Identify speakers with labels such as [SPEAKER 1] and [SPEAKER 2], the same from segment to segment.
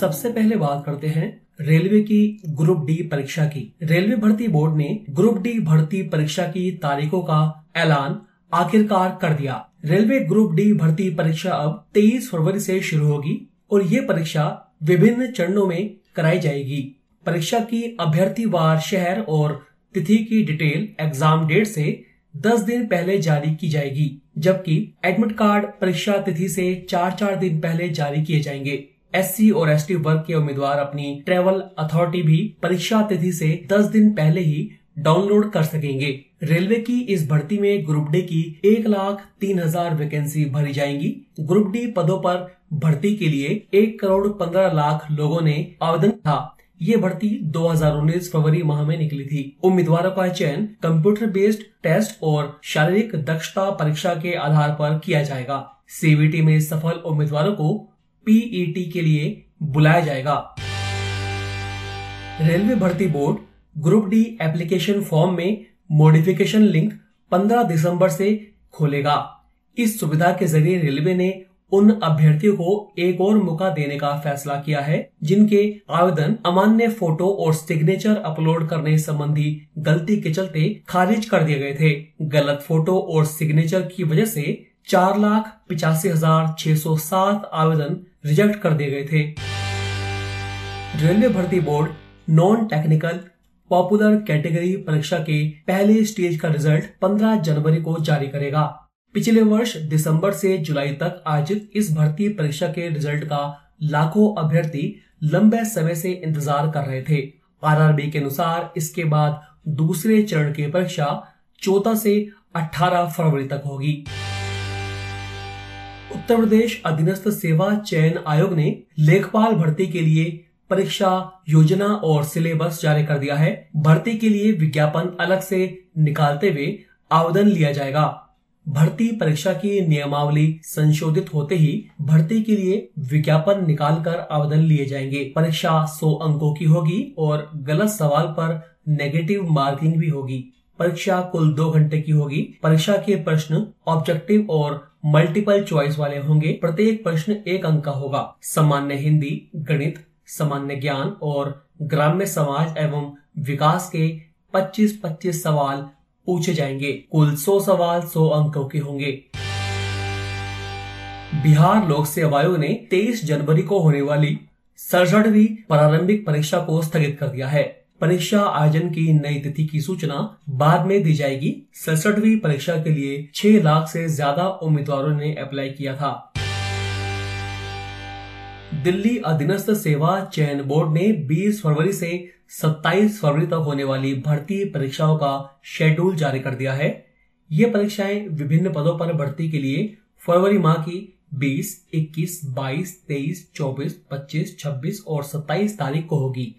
[SPEAKER 1] सबसे पहले बात करते हैं रेलवे की ग्रुप डी परीक्षा की। रेलवे भर्ती बोर्ड ने ग्रुप डी भर्ती परीक्षा की तारीखों का ऐलान आखिरकार कर दिया। रेलवे ग्रुप डी भर्ती परीक्षा अब 23 फरवरी से शुरू होगी और ये परीक्षा विभिन्न चरणों में कराई जाएगी। परीक्षा की अभ्यर्थी वार, शहर और तिथि की डिटेल एग्ज़ाम डेट से 10 दिन पहले जारी की जाएगी, जबकि एडमिट कार्ड परीक्षा तिथि से चार चार दिन पहले जारी किए जाएँगे। एससी और एसटी वर्ग के उम्मीदवार अपनी ट्रेवल अथॉरिटी भी परीक्षा तिथि से 10 दिन पहले ही डाउनलोड कर सकेंगे। रेलवे की इस भर्ती में ग्रुप डी की एक लाख तीन हज़ार वैकेंसी भरी जाएँगी। ग्रुप डी पदों पर भर्ती के लिए एक करोड़ पंद्रह लाख लोगों ने आवेदन था। ये भर्ती 2019 फरवरी माह में निकली थी। उम्मीदवारों का चयन कंप्यूटर बेस्ड टेस्ट और शारीरिक दक्षता परीक्षा के आधार पर किया जाएगा। सीवीटी में सफल उम्मीदवारों को पीईटी के लिए बुलाया जाएगा। रेलवे भर्ती board group D application form में मॉडिफिकेशन लिंक 15 दिसंबर से खोलेगा। इस सुविधा के ज़रिए रेलवे ने उन अभ्यर्थियों को एक और मौका देने का फैसला किया है, जिनके आवेदन अमान्य फ़ोटो और सिग्नेचर अपलोड करने संबंधी गलती के चलते खारिज कर दिए गए थे। गलत फ़ोटो और सिग्नेचर की वजह से चार लाख पिचासी हज़ार छह सौ सात आवेदन रिजेक्ट कर दिए गए थे। रेलवे भर्ती board non technical popular category परीक्षा के पहले स्टेज का रिज़ल्ट 15 जनवरी को जारी करेगा। पिछले वर्ष दिसंबर से जुलाई तक आयोजित इस भर्ती परीक्षा के रिज़ल्ट का लाखों अभ्यर्थी लंबे समय से इंतज़ार कर रहे थे। आरआरबी के अनुसार इसके बाद दूसरे चरण की परीक्षा 14 से 18 फरवरी तक होगी। उत्तर प्रदेश अधीनस्थ सेवा चयन आयोग ने लेखपाल भर्ती के लिए परीक्षा योजना और सिलेबस जारी कर दिया है। भर्ती के लिए विज्ञापन अलग से निकालते हुए आवेदन लिया जाएगा। भर्ती परीक्षा की नियमावली संशोधित होते ही भर्ती के लिए विज्ञापन निकालकर आवेदन लिए जाएँगे। परीक्षा 100 अंकों की होगी और गलत सवाल पर नेगेटिव मार्किंग भी होगी। परीक्षा कुल दो घंटे की होगी। परीक्षा के प्रश्न ऑब्जेक्टिव और मल्टीपल चॉइस वाले होंगे। प्रत्येक प्रश्न एक अंक का होगा। सामान्य हिंदी, गणित, सामान्य ज्ञान और ग्राम्य समाज एवं विकास के 25-25 सवाल पूछे जाएँगे। कुल 100 सवाल 100 अंकों के होंगे। बिहार लोक सेवा आयोग ने 23 जनवरी को होने वाली सड़सठवीं प्रारंभिक परीक्षा को स्थगित कर दिया है। परीक्षा आयोजन की नई तिथि की सूचना बाद में दी जाएगी। सड़सठवीं परीक्षा के लिए 6 लाख से ज़्यादा उम्मीदवारों ने अप्लाई किया था। दिल्ली अधीनस्थ सेवा चयन बोर्ड ने 20 फरवरी से 27 फरवरी तक होने वाली भर्ती परीक्षाओं का शेड्यूल जारी कर दिया है। ये परीक्षाएँ विभिन्न पदों पर भर्ती के लिए फरवरी माह की 20, 21, 22, 23, 24, 25, 26 और 27 तारीख को होगी।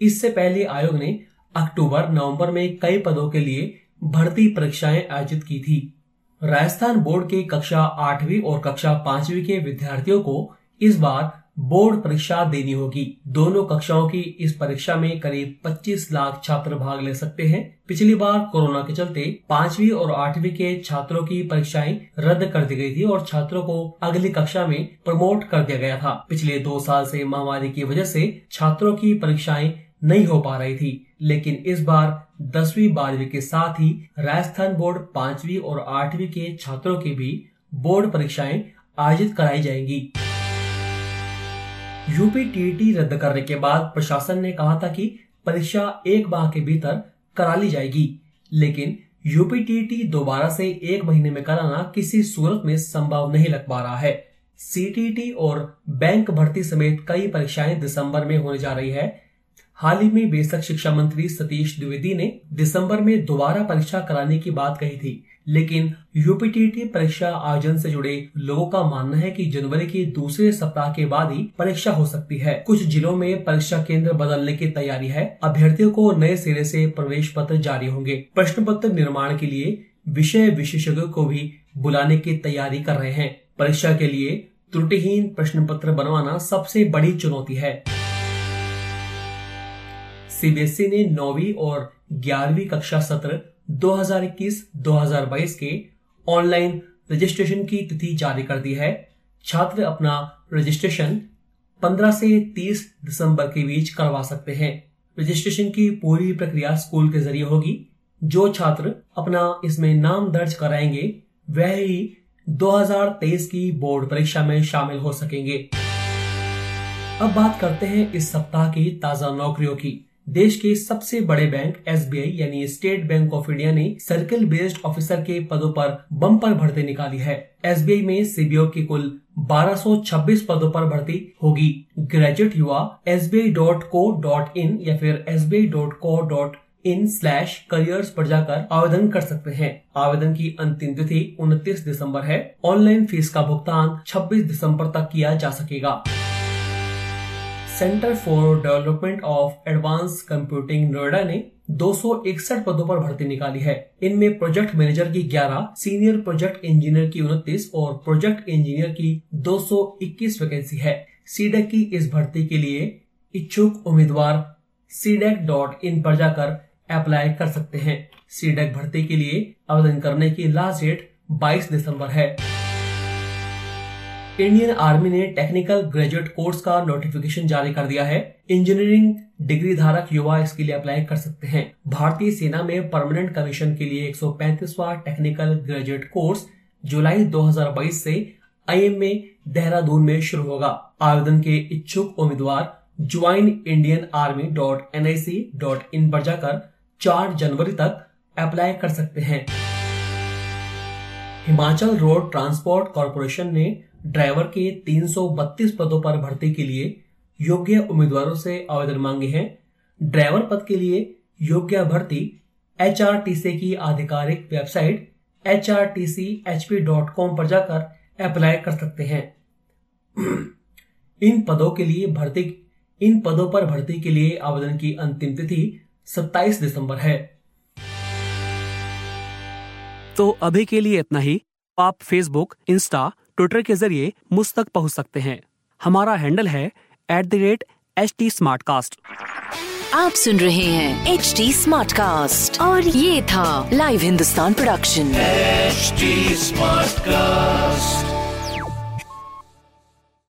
[SPEAKER 1] इससे पहले आयोग ने अक्टूबर, नवंबर में कई पदों के लिए भर्ती परीक्षाएँ आयोजित की थी। राजस्थान बोर्ड के कक्षा आठवीं और कक्षा पांचवी के विद्यार्थियों को इस बार बोर्ड परीक्षा देनी होगी। दोनों कक्षाओं की इस परीक्षा में करीब 25 लाख छात्र भाग ले सकते हैं। पिछली बार कोरोना के चलते पांचवी और आठवीं के छात्रों की परीक्षाएँ रद्द कर दी गई थी और छात्रों को अगली कक्षा में प्रमोट कर दिया गया था। पिछले दो साल से महामारी की वजह से छात्रों की परीक्षाएँ नहीं हो पा रही थी। लेकिन इस बार दसवीं, बारहवीं के साथ ही राजस्थान बोर्ड पांचवी और आठवीं के छात्रों की भी बोर्ड परीक्षाएँ आयोजित कराई जाएँगी। यूपी टीटी रद्द करने के बाद प्रशासन ने कहा था कि परीक्षा एक माह के भीतर करा ली जाएगी। लेकिन यूपी टीटी दोबारा से एक महीने में कराना किसी सूरत में संभव नहीं लग पा रहा है। सीटीटी और बैंक भर्ती समेत कई परीक्षाएँ दिसंबर में होने जा रही है। हाल ही में बेसिक शिक्षा मंत्री सतीश द्विवेदी ने दिसंबर में दोबारा परीक्षा कराने की बात कही थी, लेकिन यूपीटीटी परीक्षा आयोजन से जुड़े लोगों का मानना है कि जनवरी के दूसरे सप्ताह के बाद ही परीक्षा हो सकती है। कुछ जिलों में परीक्षा केंद्र बदलने की तैयारी है। अभ्यर्थियों को नए सिरे से प्रवेश पत्र जारी होंगे। प्रश्न पत्र निर्माण के लिए विषय विशेषज्ञों को भी बुलाने की तैयारी कर रहे हैं। परीक्षा के लिए त्रुटिहीन प्रश्न पत्र बनवाना सबसे बड़ी चुनौती है। सीबीएसई ने नौवीं और ग्यारहवीं कक्षा सत्र 2021-2022 के ऑनलाइन रजिस्ट्रेशन की तिथि जारी कर दी है। छात्र अपना रजिस्ट्रेशन 15 से 30 दिसंबर के बीच करवा सकते हैं। रजिस्ट्रेशन की पूरी प्रक्रिया स्कूल के ज़रिए होगी। जो छात्र अपना इसमें नाम दर्ज कराएँगे, वह ही 2023 की बोर्ड परीक्षा में शामिल हो सकेंगे। अब बात करते हैं इस सप्ताह की ताज़ा नौकरियों की। देश के सबसे बड़े बैंक, एसबीआई, यानी स्टेट बैंक ऑफ़ इंडिया ने सर्किल बेस्ड ऑफिसर के पदों पर बम्पर भर्ती निकाली है। एसबीआई में सीबीओ की कुल 1226 पदों पर भर्ती होगी। ग्रेजुएट युवा एस या फिर एस इन स्लैश करियर्स पर जाकर आवेदन कर सकते हैं। आवेदन की अंतिम तिथि 29 दिसंबर है। ऑनलाइन फ़ीस का भुगतान 26 दिसंबर तक किया जा सकेगा। Centre for Development of Advance Computing Noida ने 261 पदों पर भर्ती निकाली है। इनमें प्रोजेक्ट मैनेजर की 11, सीनियर प्रोजेक्ट इंजीनियर की उनतीस और प्रोजेक्ट इंजीनियर की 221 वैकेंसी है। सीडेक की इस भर्ती के लिए इच्छुक उम्मीदवार सीडेक डॉट इन पर जाकर अप्लाई कर सकते हैं। सीडेक भर्ती के लिए आवेदन करने की लास्ट डेट 22 दिसंबर है। इंडियन आर्मी ने टेक्निकल ग्रेजुएट कोर्स का नोटिफिकेशन जारी कर दिया है। इंजीनियरिंग डिग्री धारक युवा इसके लिए अप्लाई कर सकते हैं। भारतीय सेना में परमानेंट कमीशन के लिए 135वां टेक्निकल ग्रेजुएट कोर्स जुलाई 2022 से में देहरादून में शुरू होगा। आवेदन के इच्छुक उम्मीदवार join Indian Army dot N I C dot in पर जाकर चार जनवरी तक अप्लाई कर सकते हैं। हिमाचल रोड ट्रांसपोर्ट कॉरपोरेशन ने ड्राइवर के 332 पदों पर भर्ती के लिए योग्य उम्मीदवारों से आवेदन मांगे हैं। ड्राइवर पद के लिए योग्य भर्ती एच की आधिकारिक वेबसाइट एच पर जाकर अप्लाई कर सकते हैं। इन पदों के लिए भर्ती, इन पदों पर भर्ती के लिए आवेदन की अंतिम तिथि 27 दिसंबर है।
[SPEAKER 2] तो अभी के लिए इतना ही। आप फेसबुक इंस्टा ट्विटर के ज़रिए मुझ तक पहुँच सकते हैं। हमारा हैंडल है at the rate H T
[SPEAKER 3] आप सुन रहे हैं एच टी और ये था live Hindustan production smart cast